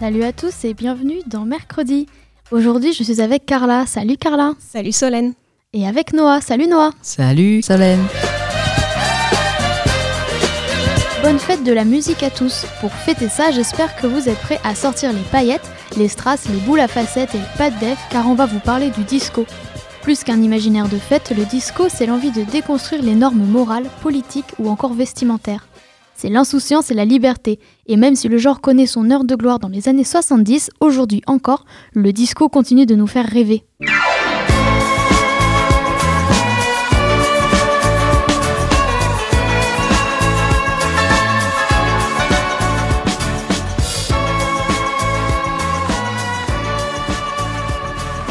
Salut à tous et bienvenue dans Mercredi. Aujourd'hui, je suis avec Carla. Salut Carla. Salut Solène. Et avec Noah. Salut Noah. Salut Solène. Bonne fête de la musique à tous. Pour fêter ça, j'espère que vous êtes prêts à sortir les paillettes, les strass, les boules à facettes et le pas de def car on va vous parler du disco. Plus qu'un imaginaire de fête, le disco, c'est l'envie de déconstruire les normes morales, politiques ou encore vestimentaires. C'est l'insouciance et la liberté. Et même si le genre connaît son heure de gloire dans les années 70, aujourd'hui encore, le disco continue de nous faire rêver.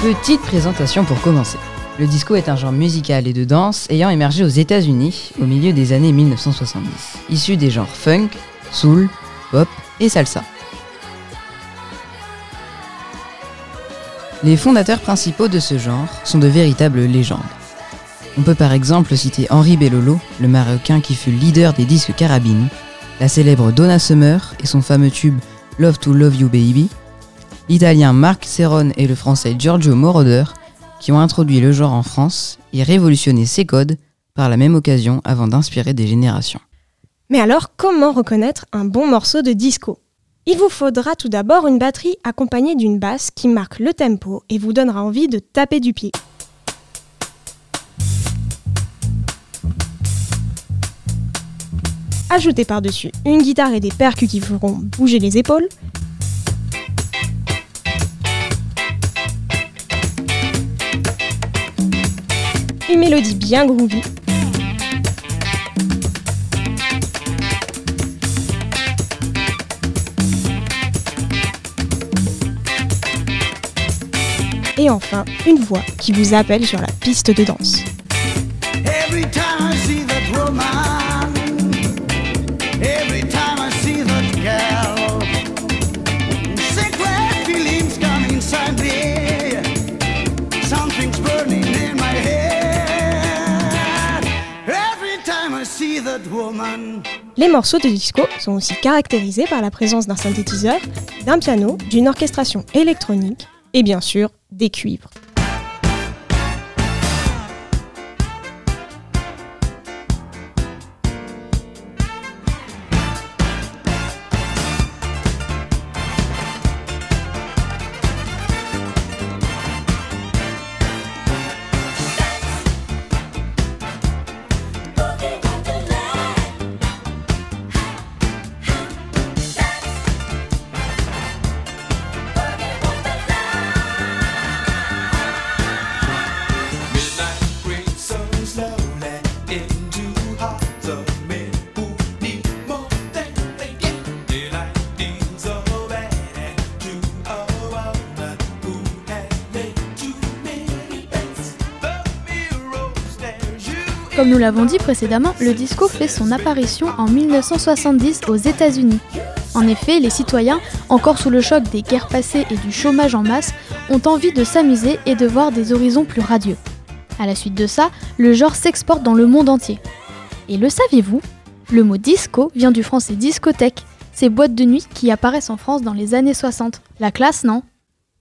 Petite présentation pour commencer. Le disco est un genre musical et de danse ayant émergé aux États-Unis au milieu des années 1970, issu des genres funk, soul, pop et salsa. Les fondateurs principaux de ce genre sont de véritables légendes. On peut par exemple citer Henri Bellolo, le marocain qui fut leader des disques carabines, la célèbre Donna Summer et son fameux tube Love to Love You Baby, l'italien Marc Serron et le français Giorgio Moroder, qui ont introduit le genre en France et révolutionné ses codes par la même occasion avant d'inspirer des générations. Mais alors, comment reconnaître un bon morceau de disco? Il vous faudra tout d'abord une batterie accompagnée d'une basse qui marque le tempo et vous donnera envie de taper du pied. Ajoutez par-dessus une guitare et des percus qui feront bouger les épaules, une mélodie bien groovy. Et enfin, une voix qui vous appelle sur la piste de danse. Les morceaux de disco sont aussi caractérisés par la présence d'un synthétiseur, d'un piano, d'une orchestration électronique et bien sûr des cuivres. Comme nous l'avons dit précédemment, le disco fait son apparition en 1970 aux États-Unis. En effet, les citoyens, encore sous le choc des guerres passées et du chômage en masse, ont envie de s'amuser et de voir des horizons plus radieux. À la suite de ça, le genre s'exporte dans le monde entier. Et le saviez-vous? Le mot disco vient du français discothèque, ces boîtes de nuit qui apparaissent en France dans les années 60. La classe, non?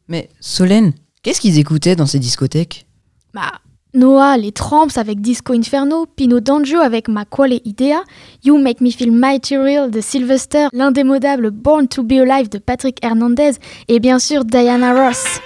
Mais Solène, qu'est-ce qu'ils écoutaient dans ces discothèques? Bah, Noah, les Tramps avec Disco Inferno, Pino D'Angio avec Ma Quale Idea, You Make Me Feel Mighty Real de Sylvester, l'indémodable Born to Be Alive de Patrick Hernandez et bien sûr Diana Ross.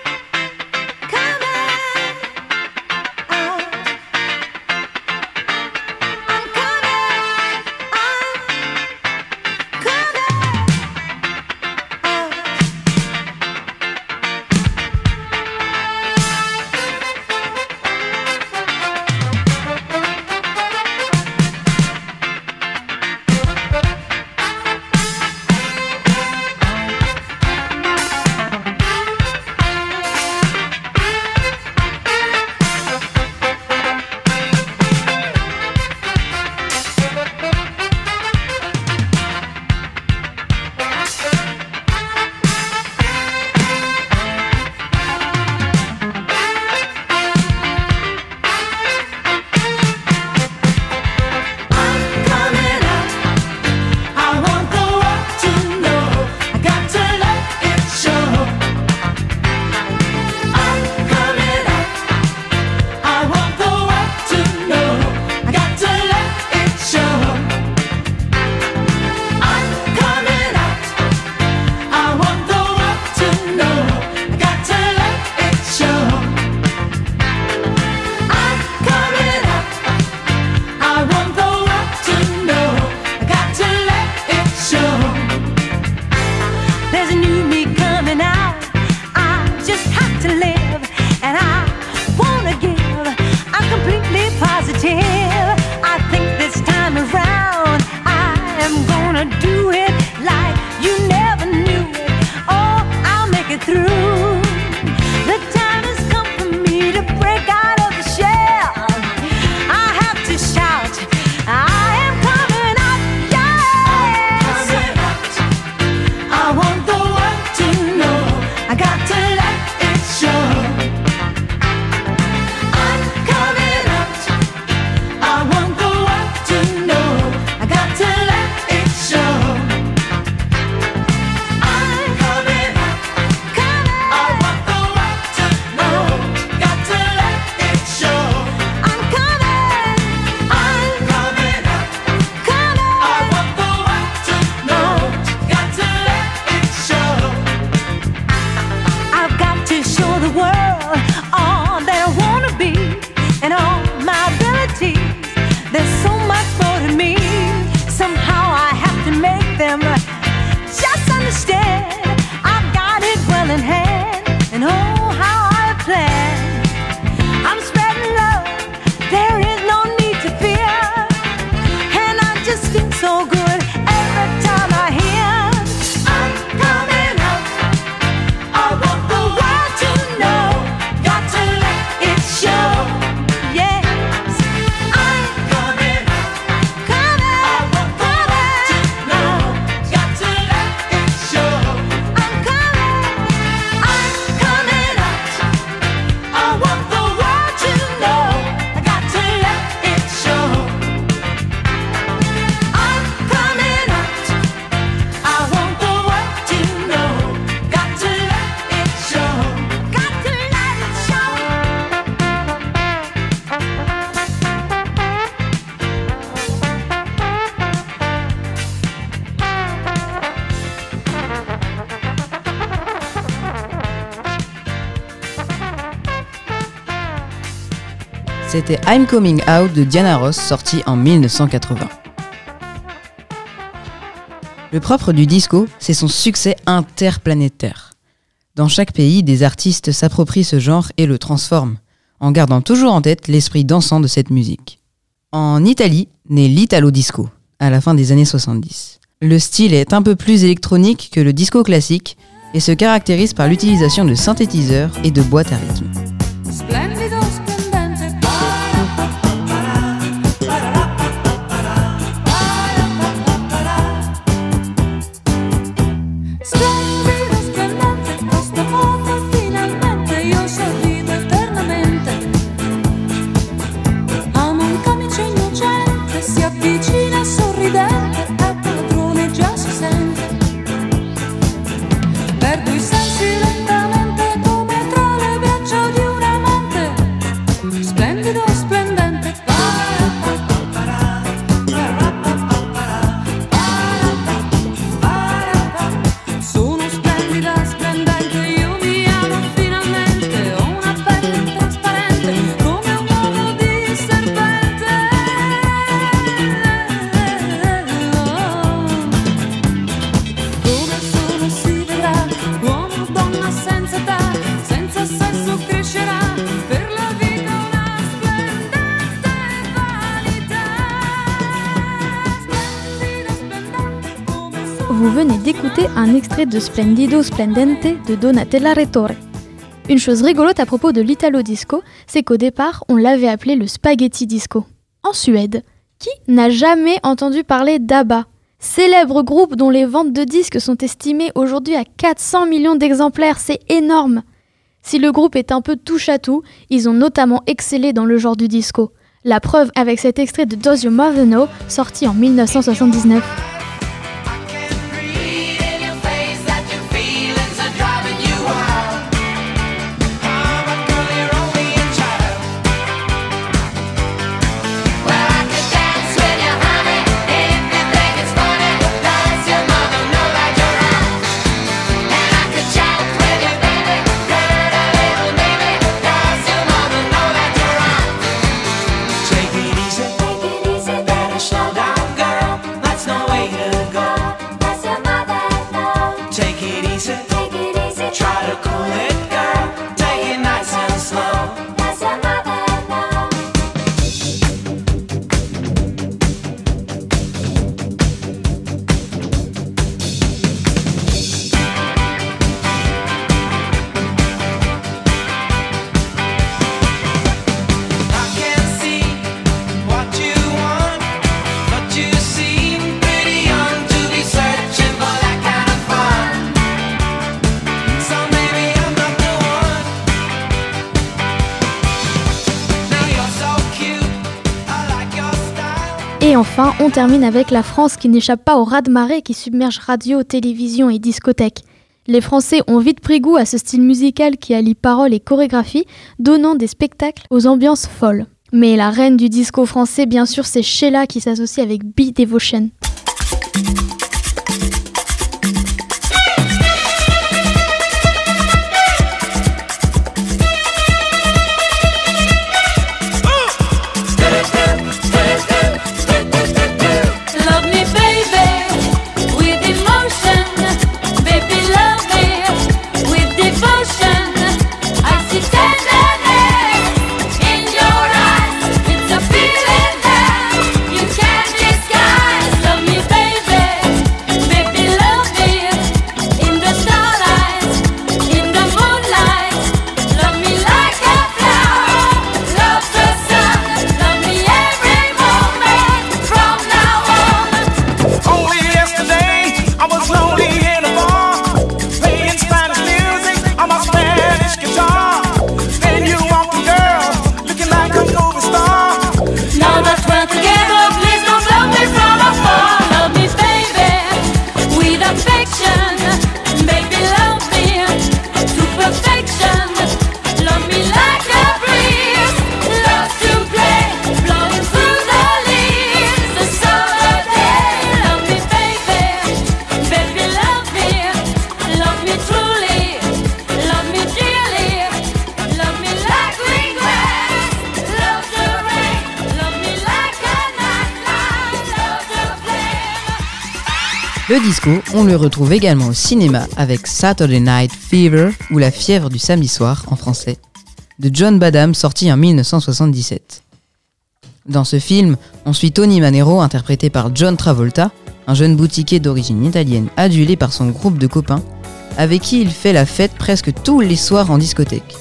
C'était I'm Coming Out de Diana Ross, sorti en 1980. Le propre du disco, c'est son succès interplanétaire. Dans chaque pays, des artistes s'approprient ce genre et le transforment, en gardant toujours en tête l'esprit dansant de cette musique. En Italie, naît l'Italo Disco, à la fin des années 70. Le style est un peu plus électronique que le disco classique et se caractérise par l'utilisation de synthétiseurs et de boîtes à rythme. De Splendido Splendente de Donatella Rettore. Une chose rigolote à propos de l'Italo Disco, c'est qu'au départ, on l'avait appelé le Spaghetti Disco. En Suède, qui n'a jamais entendu parler d'ABBA Célèbre groupe dont les ventes de disques sont estimées aujourd'hui à 400 millions d'exemplaires, c'est énorme Si le groupe est un peu touche à tout, ils ont notamment excellé dans le genre du disco. La preuve avec cet extrait de Does Your Mother Know, sorti en 1979. Termine avec la France qui n'échappe pas au raz-de-marée qui submerge radio, télévision et discothèque. Les Français ont vite pris goût à ce style musical qui allie paroles et chorégraphie, donnant des spectacles aux ambiances folles. Mais la reine du disco français, bien sûr, c'est Sheila qui s'associe avec Be Devotion. Le disco, on le retrouve également au cinéma avec Saturday Night Fever ou La fièvre du samedi soir en français, de John Badham sorti en 1977. Dans ce film, on suit Tony Manero interprété par John Travolta, un jeune boutiquier d'origine italienne adulé par son groupe de copains, avec qui il fait la fête presque tous les soirs en discothèque.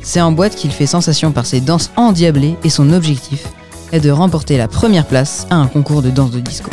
C'est en boîte qu'il fait sensation par ses danses endiablées et son objectif est de remporter la première place à un concours de danse de disco.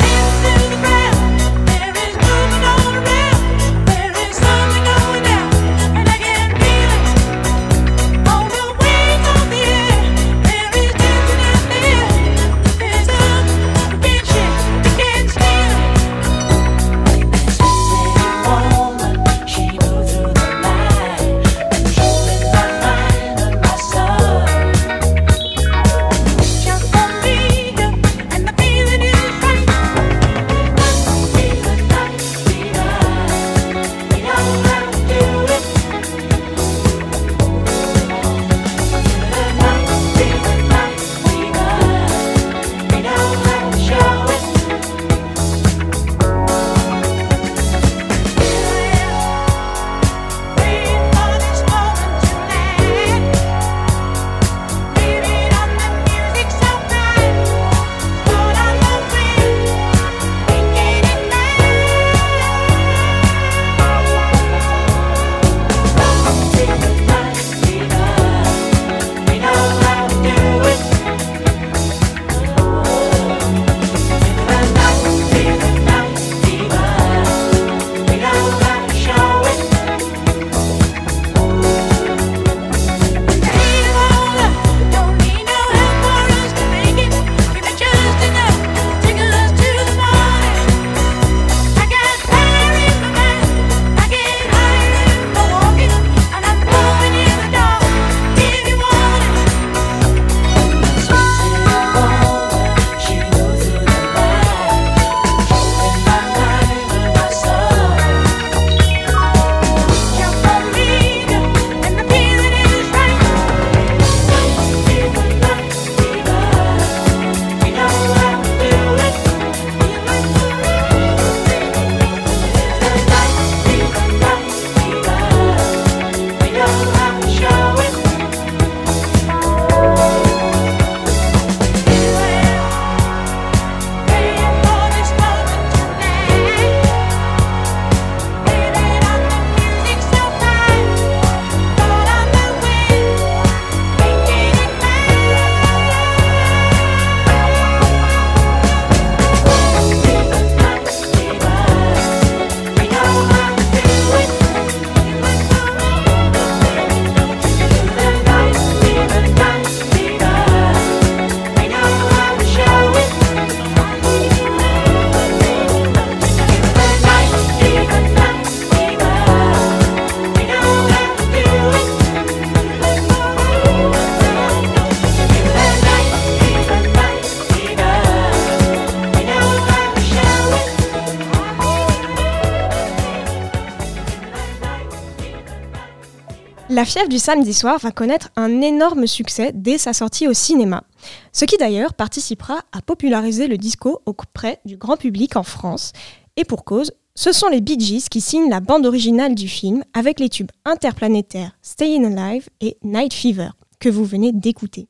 La fièvre du samedi soir va connaître un énorme succès dès sa sortie au cinéma, ce qui d'ailleurs participera à populariser le disco auprès du grand public en France. Et pour cause, ce sont les Bee Gees qui signent la bande originale du film avec les tubes interplanétaires Stayin' Alive et Night Fever, que vous venez d'écouter.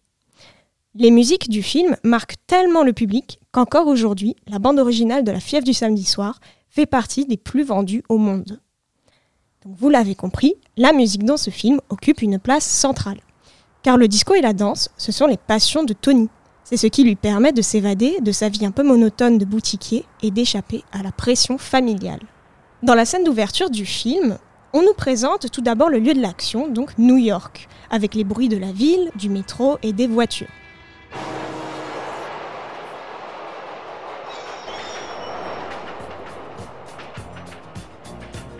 Les musiques du film marquent tellement le public qu'encore aujourd'hui, la bande originale de La fièvre du samedi soir fait partie des plus vendues au monde. Vous l'avez compris, la musique dans ce film occupe une place centrale. Car le disco et la danse, ce sont les passions de Tony. C'est ce qui lui permet de s'évader de sa vie un peu monotone de boutiquier et d'échapper à la pression familiale. Dans la scène d'ouverture du film, on nous présente tout d'abord le lieu de l'action, donc New York, avec les bruits de la ville, du métro et des voitures.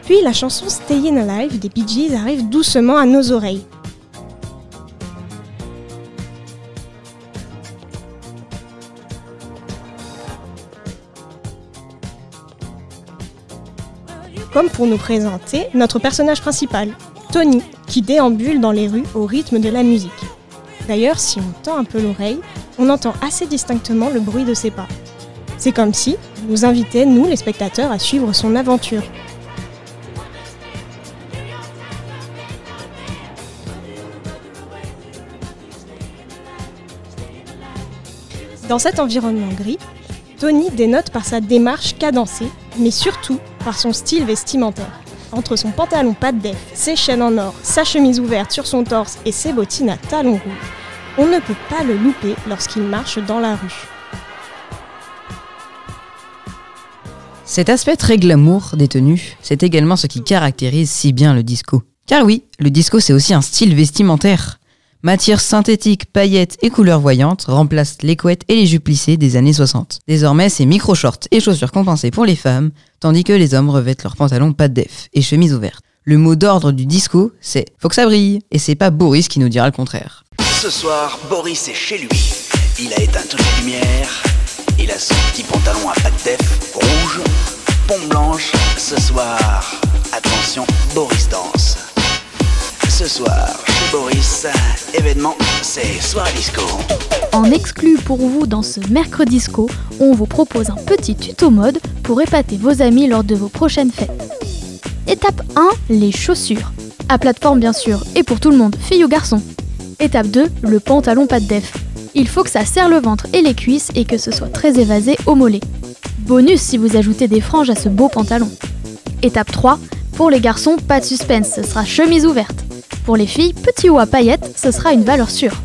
Puis la chanson Stayin' Alive des Bee Gees arrive doucement à nos oreilles. Comme pour nous présenter notre personnage principal, Tony, qui déambule dans les rues au rythme de la musique. D'ailleurs, si on tend un peu l'oreille, on entend assez distinctement le bruit de ses pas. C'est comme si, nous invitait, nous les spectateurs, à suivre son aventure. Dans cet environnement gris, Tony dénote par sa démarche cadencée, mais surtout par son style vestimentaire. Entre son pantalon pas de ses chaînes en or, sa chemise ouverte sur son torse et ses bottines à talons rouges, on ne peut pas le louper lorsqu'il marche dans la rue. Cet aspect très glamour des tenues, c'est également ce qui caractérise si bien le disco. Car oui, le disco c'est aussi un style vestimentaire. Matières synthétiques, paillettes et couleurs voyantes remplacent les couettes et les jupes plissées des années 60. Désormais, c'est micro-shorts et chaussures compensées pour les femmes, tandis que les hommes revêtent leurs pantalons pas de def et chemises ouvertes. Le mot d'ordre du disco, c'est faut que ça brille, et c'est pas Boris qui nous dira le contraire. Ce soir, Boris est chez lui. Il a éteint toutes les lumières. Il a son petit pantalon à pattes def, rouge, pompe blanche. Ce soir, attention, Boris danse. Ce soir, Boris, événement, c'est soirée disco. En exclu pour vous dans ce mercredi disco, on vous propose un petit tuto mode pour épater vos amis lors de vos prochaines fêtes. Étape 1, les chaussures. À plateforme bien sûr, et pour tout le monde, filles ou garçons. Étape 2, le pantalon pas de def. Il faut que ça serre le ventre et les cuisses et que ce soit très évasé au mollet. Bonus si vous ajoutez des franges à ce beau pantalon. Étape 3, pour les garçons, pas de suspense, ce sera chemise ouverte. Pour les filles, petit haut à paillettes, ce sera une valeur sûre.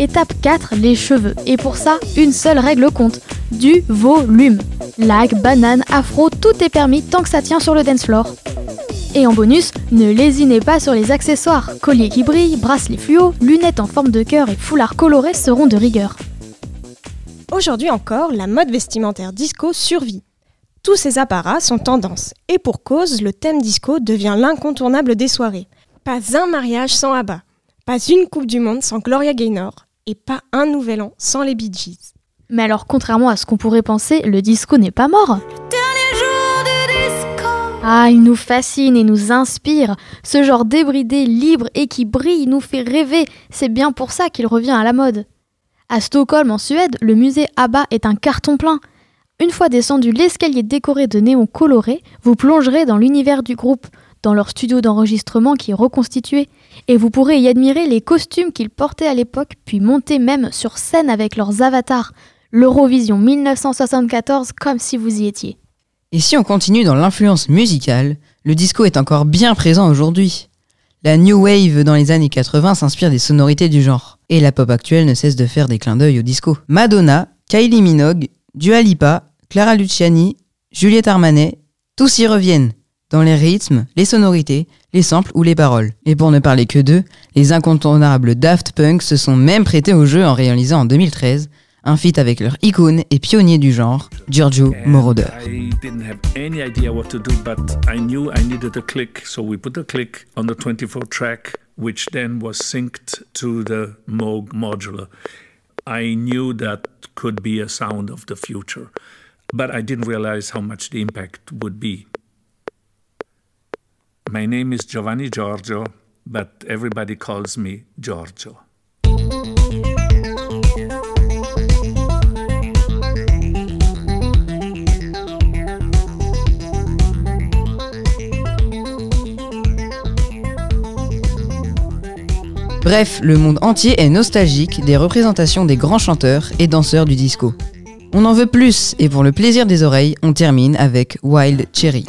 Étape 4, les cheveux. Et pour ça, une seule règle compte, du volume. Lag, banane, afro, tout est permis tant que ça tient sur le dance floor. Et en bonus, ne lésinez pas sur les accessoires. Collier qui brille, bracelet fluo, lunettes en forme de cœur et foulard coloré seront de rigueur. Aujourd'hui encore, la mode vestimentaire disco survit. Tous ces apparats sont tendance, et pour cause, le thème disco devient l'incontournable des soirées. Pas un mariage sans ABBA, pas une Coupe du Monde sans Gloria Gaynor, et pas un nouvel an sans les Bee Gees. Mais alors, contrairement à ce qu'on pourrait penser, le disco n'est pas mort. Ah, il nous fascine et nous inspire. Ce genre débridé, libre et qui brille nous fait rêver. C'est bien pour ça qu'il revient à la mode. À Stockholm, en Suède, le musée ABBA est un carton plein. Une fois descendu l'escalier décoré de néons colorés, vous plongerez dans l'univers du groupe, dans leur studio d'enregistrement qui est reconstitué, et vous pourrez y admirer les costumes qu'ils portaient à l'époque, puis monter même sur scène avec leurs avatars. L'Eurovision 1974 comme si vous y étiez. Et si on continue dans l'influence musicale, le disco est encore bien présent aujourd'hui. La new wave dans les années 80 s'inspire des sonorités du genre, et la pop actuelle ne cesse de faire des clins d'œil au disco. Madonna, Kylie Minogue, Dua Lipa, Clara Luciani, Juliette Armanet, tous y reviennent, dans les rythmes, les sonorités, les samples ou les paroles. Et pour ne parler que d'eux, les incontournables Daft Punk se sont même prêtés au jeu en réalisant en 2013 un feat avec leur icône et pionnier du genre, Giorgio Moroder. I didn't have any idea what to do, but I knew I needed a click, so we put a click on the 24 track, which then was synced to the Moog modular. I knew that could be a sound of the future, but I didn't realize how much the impact would be. My name is Giovanni Giorgio, but everybody calls me Giorgio. Bref, le monde entier est nostalgique des représentations des grands chanteurs et danseurs du disco. On en veut plus, et pour le plaisir des oreilles, on termine avec Wild Cherry.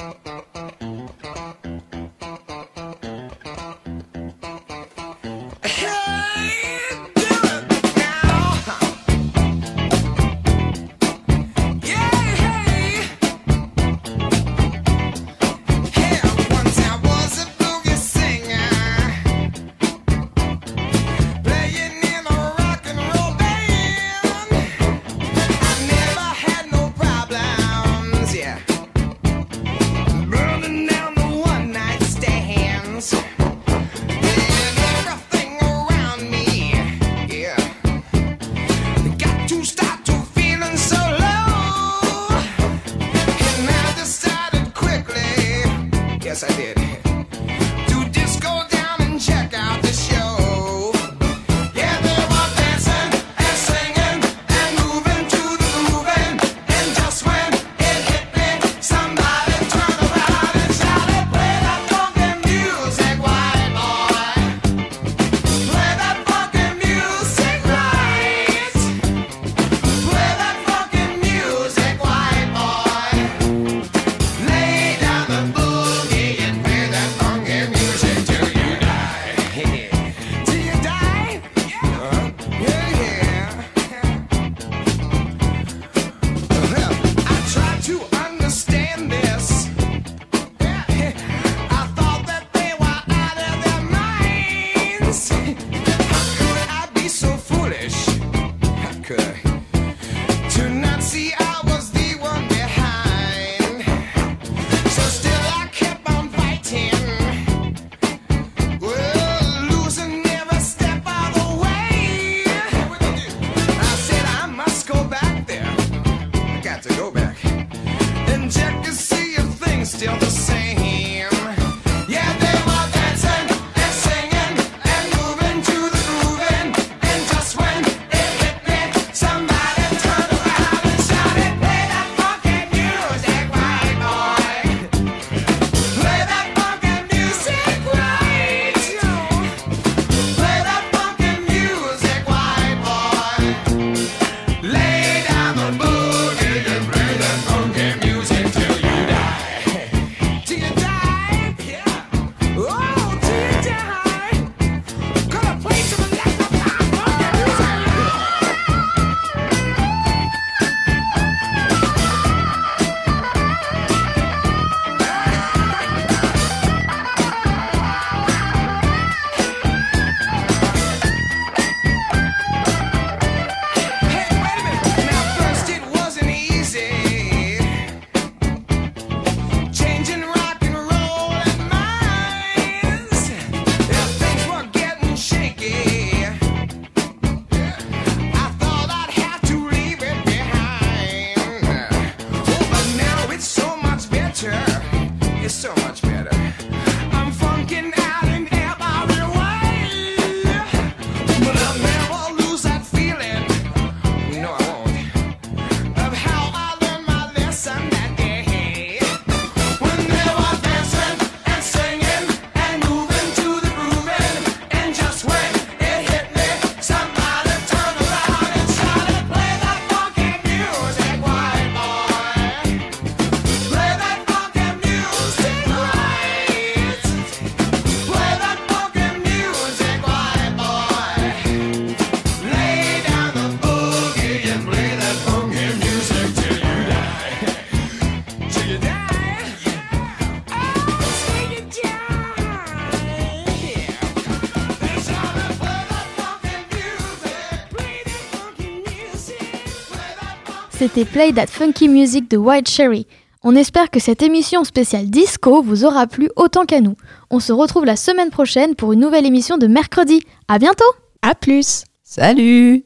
C'était Play That Funky Music de White Cherry. On espère que cette émission spéciale disco vous aura plu autant qu'à nous. On se retrouve la semaine prochaine pour une nouvelle émission de mercredi. À bientôt. À plus. Salut.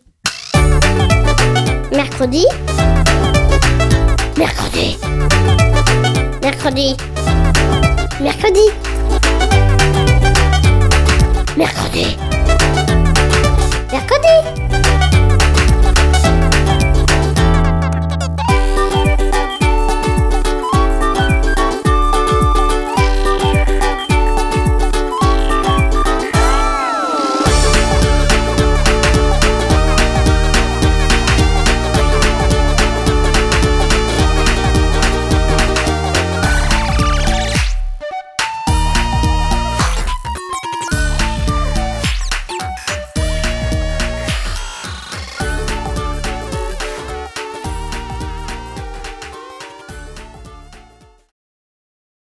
Mercredi? Mercredi. Mercredi. Mercredi. Mercredi. Mercredi.